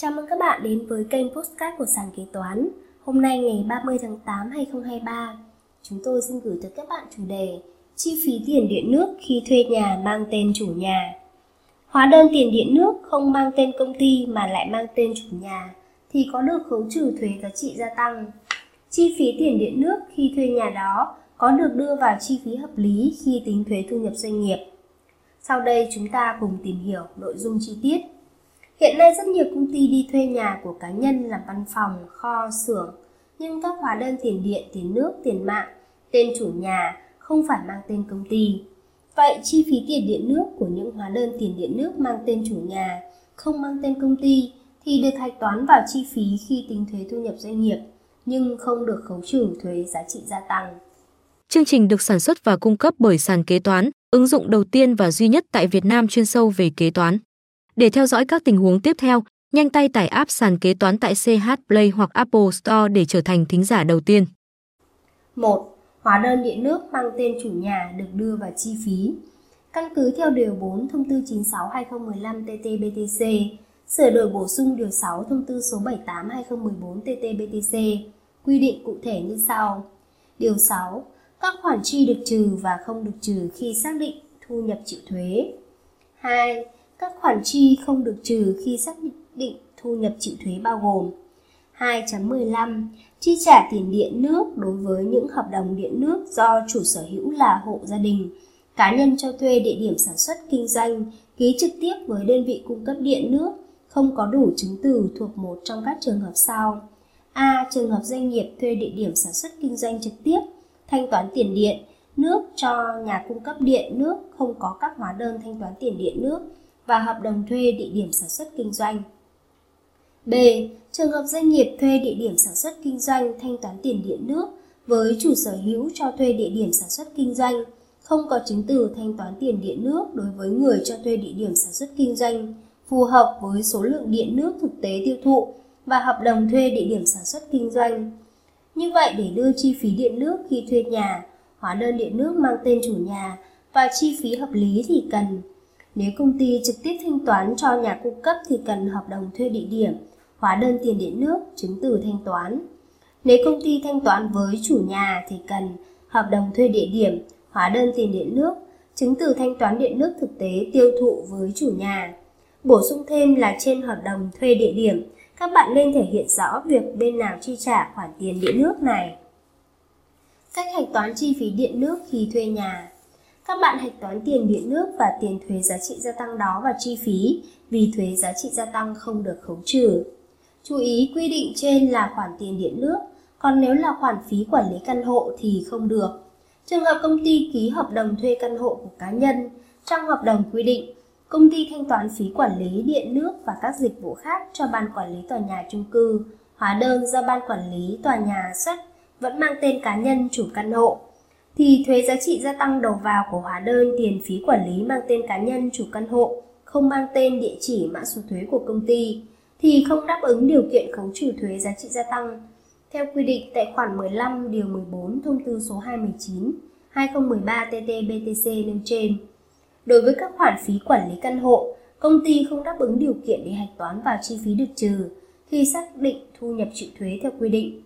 Chào mừng các bạn đến với kênh Postcard của Sàn Kế Toán. Hôm nay ngày 30 tháng 8 2023, chúng tôi xin gửi tới các bạn chủ đề Chi phí tiền điện nước khi thuê nhà mang tên chủ nhà. Hóa đơn tiền điện nước không mang tên công ty mà lại mang tên chủ nhà thì có được khấu trừ thuế giá trị gia tăng. Chi phí tiền điện nước khi thuê nhà đó có được đưa vào chi phí hợp lý khi tính thuế thu nhập doanh nghiệp. Sau đây chúng ta cùng tìm hiểu nội dung chi tiết Hiện nay rất nhiều công ty đi thuê nhà của cá nhân làm văn phòng, kho, xưởng, nhưng các hóa đơn tiền điện, tiền nước, tiền mạng, tên chủ nhà không phải mang tên công ty. Vậy chi phí tiền điện nước của những hóa đơn tiền điện nước mang tên chủ nhà, không mang tên công ty thì được hạch toán vào chi phí khi tính thuế thu nhập doanh nghiệp, nhưng không được khấu trừ thuế giá trị gia tăng. Chương trình được sản xuất và cung cấp bởi sàn kế toán, ứng dụng đầu tiên và duy nhất tại Việt Nam chuyên sâu về kế toán. Để theo dõi các tình huống tiếp theo, nhanh tay tải app sàn kế toán tại CH Play hoặc Apple Store để trở thành thính giả đầu tiên. 1. Hóa đơn điện nước mang tên chủ nhà được đưa vào chi phí. Căn cứ theo Điều 4 Thông tư 96-2015 TT-BTC, sửa đổi bổ sung Điều 6 Thông tư số 78-2014 TT-BTC, quy định cụ thể như sau. Điều 6. Các khoản chi được trừ và không được trừ khi xác định thu nhập chịu thuế. 2 các khoản chi không được trừ khi xác định thu nhập chịu thuế bao gồm 2.15 Chi trả tiền điện nước đối với những hợp đồng điện nước do chủ sở hữu là hộ gia đình, cá nhân cho thuê địa điểm sản xuất kinh doanh, ký trực tiếp với đơn vị cung cấp điện nước, không có đủ chứng từ thuộc một trong các trường hợp sau. A. Trường hợp doanh nghiệp thuê địa điểm sản xuất kinh doanh trực tiếp, thanh toán tiền điện, nước cho nhà cung cấp điện nước không có các hóa đơn thanh toán tiền điện nước và hợp đồng thuê địa điểm sản xuất kinh doanh. B. Trường hợp doanh nghiệp thuê địa điểm sản xuất kinh doanh thanh toán tiền điện nước với chủ sở hữu cho thuê địa điểm sản xuất kinh doanh, không có chứng từ thanh toán tiền điện nước đối với người cho thuê địa điểm sản xuất kinh doanh, phù hợp với số lượng điện nước thực tế tiêu thụ và hợp đồng thuê địa điểm sản xuất kinh doanh. Như vậy để đưa chi phí điện nước khi thuê nhà, hóa đơn điện nước mang tên chủ nhà và chi phí hợp lý thì cần nếu công ty trực tiếp thanh toán cho nhà cung cấp thì cần hợp đồng thuê địa điểm, hóa đơn tiền điện nước, chứng từ thanh toán. Nếu công ty thanh toán với chủ nhà thì cần hợp đồng thuê địa điểm, hóa đơn tiền điện nước, chứng từ thanh toán điện nước thực tế tiêu thụ với chủ nhà. Bổ sung thêm là trên hợp đồng thuê địa điểm, các bạn nên thể hiện rõ việc bên nào chi trả khoản tiền điện nước này. Cách hạch toán chi phí điện nước khi thuê nhà các bạn hạch toán tiền điện nước và tiền thuế giá trị gia tăng đó vào chi phí vì thuế giá trị gia tăng không được khấu trừ. Chú ý quy định trên là khoản tiền điện nước, còn nếu là khoản phí quản lý căn hộ thì không được. Trường hợp công ty ký hợp đồng thuê căn hộ của cá nhân, trong hợp đồng quy định, công ty thanh toán phí quản lý điện nước và các dịch vụ khác cho ban quản lý tòa nhà chung cư, hóa đơn do ban quản lý tòa nhà xuất vẫn mang tên cá nhân chủ căn hộ thì thuế giá trị gia tăng đầu vào của hóa đơn tiền phí quản lý mang tên cá nhân chủ căn hộ không mang tên địa chỉ mã số thuế của công ty thì không đáp ứng điều kiện khấu trừ thuế giá trị gia tăng theo quy định tại khoản 15 điều 14 thông tư số 219 2013 TT-BTC nêu trên. Đối với các khoản phí quản lý căn hộ, công ty không đáp ứng điều kiện để hạch toán vào chi phí được trừ khi xác định thu nhập chịu thuế theo quy định.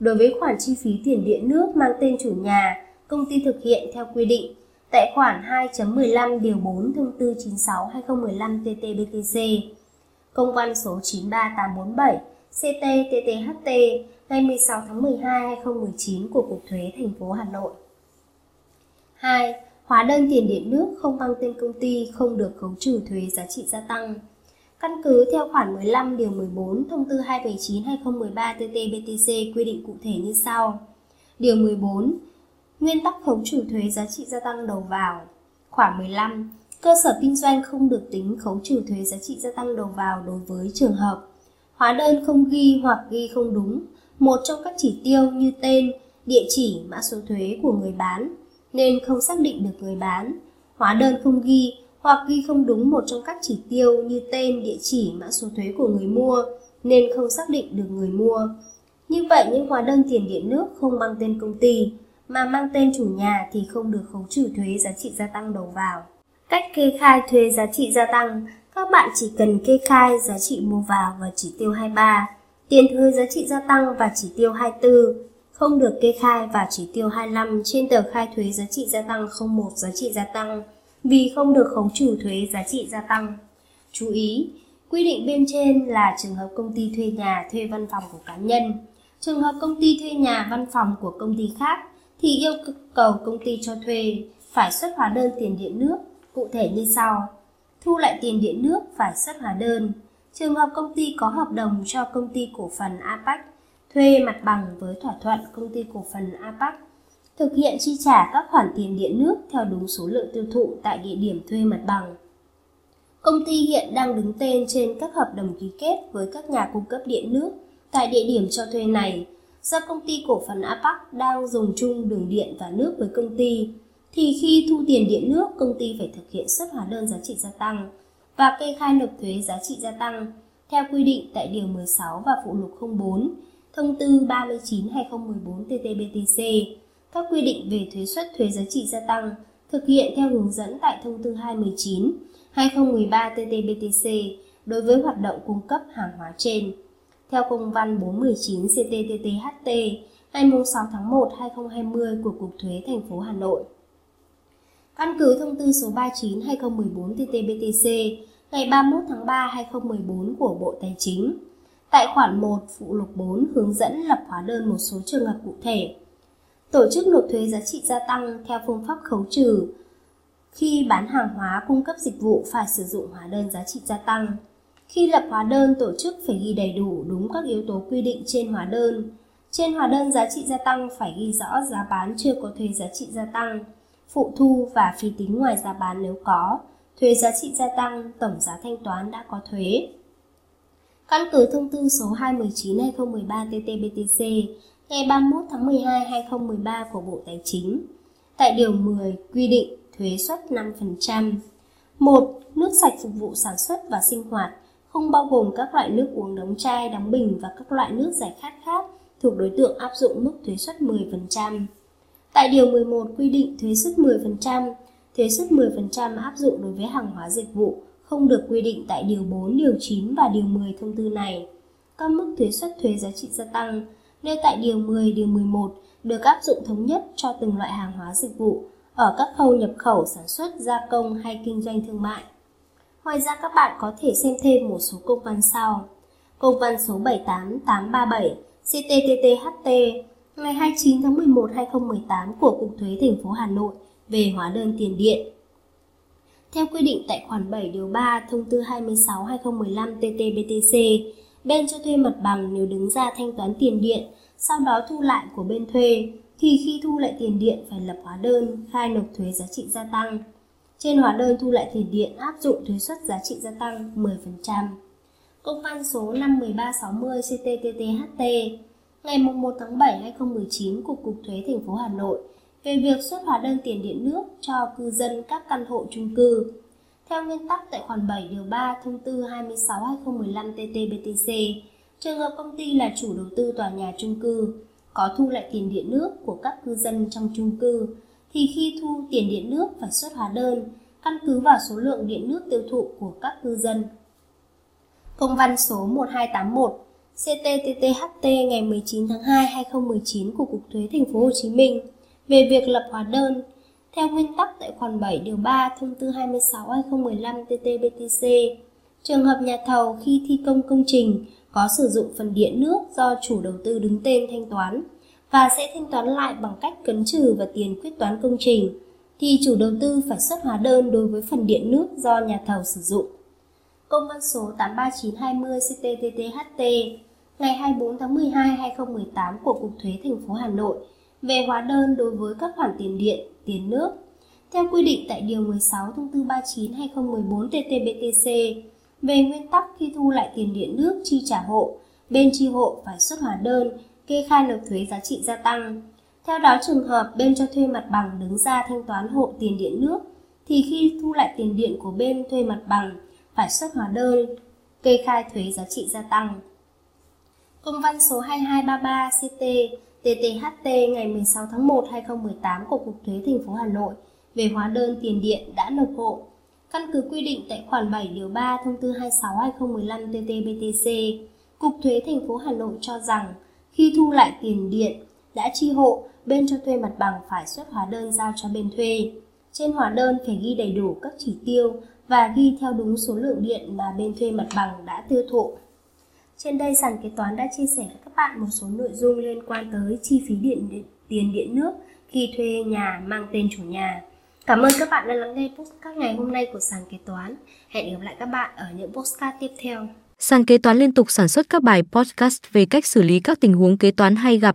Đối với khoản chi phí tiền điện nước mang tên chủ nhà công ty thực hiện theo quy định tại khoản 2.15 điều 4 thông tư 96/2015 TT-BTC. Công văn số 93847 CT-TTHT ngày 16 tháng 12 2019 của Cục Thuế thành phố Hà Nội. 2. Hóa đơn tiền điện nước không mang tên công ty không được khấu trừ thuế giá trị gia tăng. Căn cứ theo khoản 15 điều 14 thông tư 279/2013 TT-BTC quy định cụ thể như sau. Điều 14 Nguyên tắc khấu trừ thuế giá trị gia tăng đầu vào Khoản 15 Cơ sở kinh doanh không được tính khấu trừ thuế giá trị gia tăng đầu vào đối với trường hợp Hóa đơn không ghi hoặc ghi không đúng một trong các chỉ tiêu như tên, địa chỉ, mã số thuế của người bán nên không xác định được người bán. Hóa đơn không ghi hoặc ghi không đúng một trong các chỉ tiêu như tên, địa chỉ, mã số thuế của người mua nên không xác định được người mua. Như vậy những hóa đơn tiền điện nước không mang tên công ty mà mang tên chủ nhà thì không được khấu trừ thuế giá trị gia tăng đầu vào. Cách kê khai thuế giá trị gia tăng Các bạn chỉ cần kê khai giá trị mua vào và chỉ tiêu 23, tiền thuế giá trị gia tăng và chỉ tiêu 24, không được kê khai và chỉ tiêu 25 trên tờ khai thuế giá trị gia tăng 01 giá trị gia tăng vì không được khấu trừ thuế giá trị gia tăng. Chú ý, quy định bên trên là trường hợp công ty thuê nhà thuê văn phòng của cá nhân. Trường hợp công ty thuê nhà văn phòng của công ty khác thì yêu cầu công ty cho thuê phải xuất hóa đơn tiền điện nước, cụ thể như sau. Thu lại tiền điện nước phải xuất hóa đơn. Trường hợp công ty có hợp đồng cho công ty cổ phần APAC thuê mặt bằng với thỏa thuận công ty cổ phần APAC thực hiện chi trả các khoản tiền điện nước theo đúng số lượng tiêu thụ tại địa điểm thuê mặt bằng. Công ty hiện đang đứng tên trên các hợp đồng ký kết với các nhà cung cấp điện nước tại địa điểm cho thuê này. Do công ty cổ phần APAC đang dùng chung đường điện và nước với công ty, thì khi thu tiền điện nước, công ty phải thực hiện xuất hóa đơn giá trị gia tăng và kê khai nộp thuế giá trị gia tăng theo quy định tại Điều 16 và Phụ lục 04, Thông tư 39-2014 TT-BTC, các quy định về thuế suất thuế giá trị gia tăng thực hiện theo hướng dẫn tại Thông tư 219 2013 TT-BTC đối với hoạt động cung cấp hàng hóa trên. Theo công văn 419 CTTTHT ngày 6 tháng 1 2020 của Cục Thuế thành phố Hà Nội. Căn cứ thông tư số 39 2014 TT-BTC ngày 31 tháng 3 2014 của Bộ Tài chính. Tại khoản 1 phụ lục 4 hướng dẫn lập hóa đơn một số trường hợp cụ thể. Tổ chức nộp thuế giá trị gia tăng theo phương pháp khấu trừ khi bán hàng hóa cung cấp dịch vụ phải sử dụng hóa đơn giá trị gia tăng. Khi lập hóa đơn, tổ chức phải ghi đầy đủ đúng các yếu tố quy định trên hóa đơn. Trên hóa đơn giá trị gia tăng phải ghi rõ giá bán chưa có thuế giá trị gia tăng, phụ thu và phí tính ngoài giá bán nếu có, thuế giá trị gia tăng, tổng giá thanh toán đã có thuế. Căn cứ thông tư số 219-2013 TT-BTC ngày 31 tháng 12 2013 của Bộ Tài chính, tại Điều 10 quy định thuế suất 5%. 1. Nước sạch phục vụ sản xuất và sinh hoạt, không bao gồm các loại nước uống đóng chai, đóng bình và các loại nước giải khát khác thuộc đối tượng áp dụng mức thuế suất 10%. Tại Điều 11 quy định thuế suất 10%, thuế suất 10% áp dụng đối với hàng hóa dịch vụ không được quy định tại Điều 4, Điều 9 và Điều 10 thông tư này. Các mức thuế suất thuế giá trị gia tăng nêu tại Điều 10, Điều 11 được áp dụng thống nhất cho từng loại hàng hóa dịch vụ ở các khâu nhập khẩu, sản xuất, gia công hay kinh doanh thương mại. Ngoài ra các bạn có thể xem thêm một số công văn sau. Công văn số 78837 CTTTHT ngày 29 tháng 11 2018 của Cục Thuế thành phố Hà Nội về hóa đơn tiền điện. Theo quy định tại khoản 7 điều 3 thông tư 26 2015 TT-BTC, bên cho thuê mặt bằng nếu đứng ra thanh toán tiền điện, sau đó thu lại của bên thuê, thì khi thu lại tiền điện phải lập hóa đơn, khai nộp thuế giá trị gia tăng. Trên hóa đơn thu lại tiền điện áp dụng thuế suất giá trị gia tăng 10%. Công văn số 51360 CTTTHT ngày 1 tháng 7 2019 của Cục Thuế thành phố Hà Nội về việc xuất hóa đơn tiền điện nước cho cư dân các căn hộ chung cư. Theo nguyên tắc tại khoản 7 điều 3 thông tư 26/2015 TT-BTC, trường hợp công ty là chủ đầu tư tòa nhà chung cư có thu lại tiền điện nước của các cư dân trong chung cư thì khi thu tiền điện nước phải xuất hóa đơn căn cứ vào số lượng điện nước tiêu thụ của các cư dân. Công văn số 1281 CTTTHT ngày 19 tháng 2 2019 của Cục Thuế Thành phố Hồ Chí Minh về việc lập hóa đơn theo nguyên tắc tại khoản 7 điều 3 thông tư 26 2015 TT-BTC. Trường hợp nhà thầu khi thi công công trình có sử dụng phần điện nước do chủ đầu tư đứng tên thanh toán và sẽ thanh toán lại bằng cách cấn trừ và tiền quyết toán công trình thì chủ đầu tư phải xuất hóa đơn đối với phần điện nước do nhà thầu sử dụng. Công văn số 83920 CTTTHT ngày 24 tháng 12 2018 của Cục Thuế thành phố Hà Nội về hóa đơn đối với các khoản tiền điện, tiền nước. Theo quy định tại Điều 16 Thông tư 39-2014 TT-BTC, về nguyên tắc khi thu lại tiền điện nước chi trả hộ, bên chi hộ phải xuất hóa đơn, kê khai nộp thuế giá trị gia tăng. Theo đó trường hợp bên cho thuê mặt bằng đứng ra thanh toán hộ tiền điện nước, thì khi thu lại tiền điện của bên thuê mặt bằng phải xuất hóa đơn, kê khai thuế giá trị gia tăng. Công văn số 2233 CT TTHT ngày 16 tháng 1 2018 của Cục Thuế thành phố Hà Nội về hóa đơn tiền điện đã nộp hộ Căn cứ quy định tại khoản 7 điều 3 thông tư 26/2015 TT-BTC, Cục Thuế thành phố Hà Nội cho rằng khi thu lại tiền điện đã chi hộ, bên cho thuê mặt bằng phải xuất hóa đơn giao cho bên thuê. Trên hóa đơn phải ghi đầy đủ các chỉ tiêu và ghi theo đúng số lượng điện mà bên thuê mặt bằng đã tiêu thụ. Trên đây sàn kế toán đã chia sẻ với các bạn một số nội dung liên quan tới chi phí điện, điện tiền điện nước khi thuê nhà mang tên chủ nhà. Cảm ơn các bạn đã lắng nghe podcast ngày hôm nay của sàn kế toán. Hẹn gặp lại các bạn ở những podcast tiếp theo. Sàn kế toán liên tục sản xuất các bài podcast về cách xử lý các tình huống kế toán hay gặp,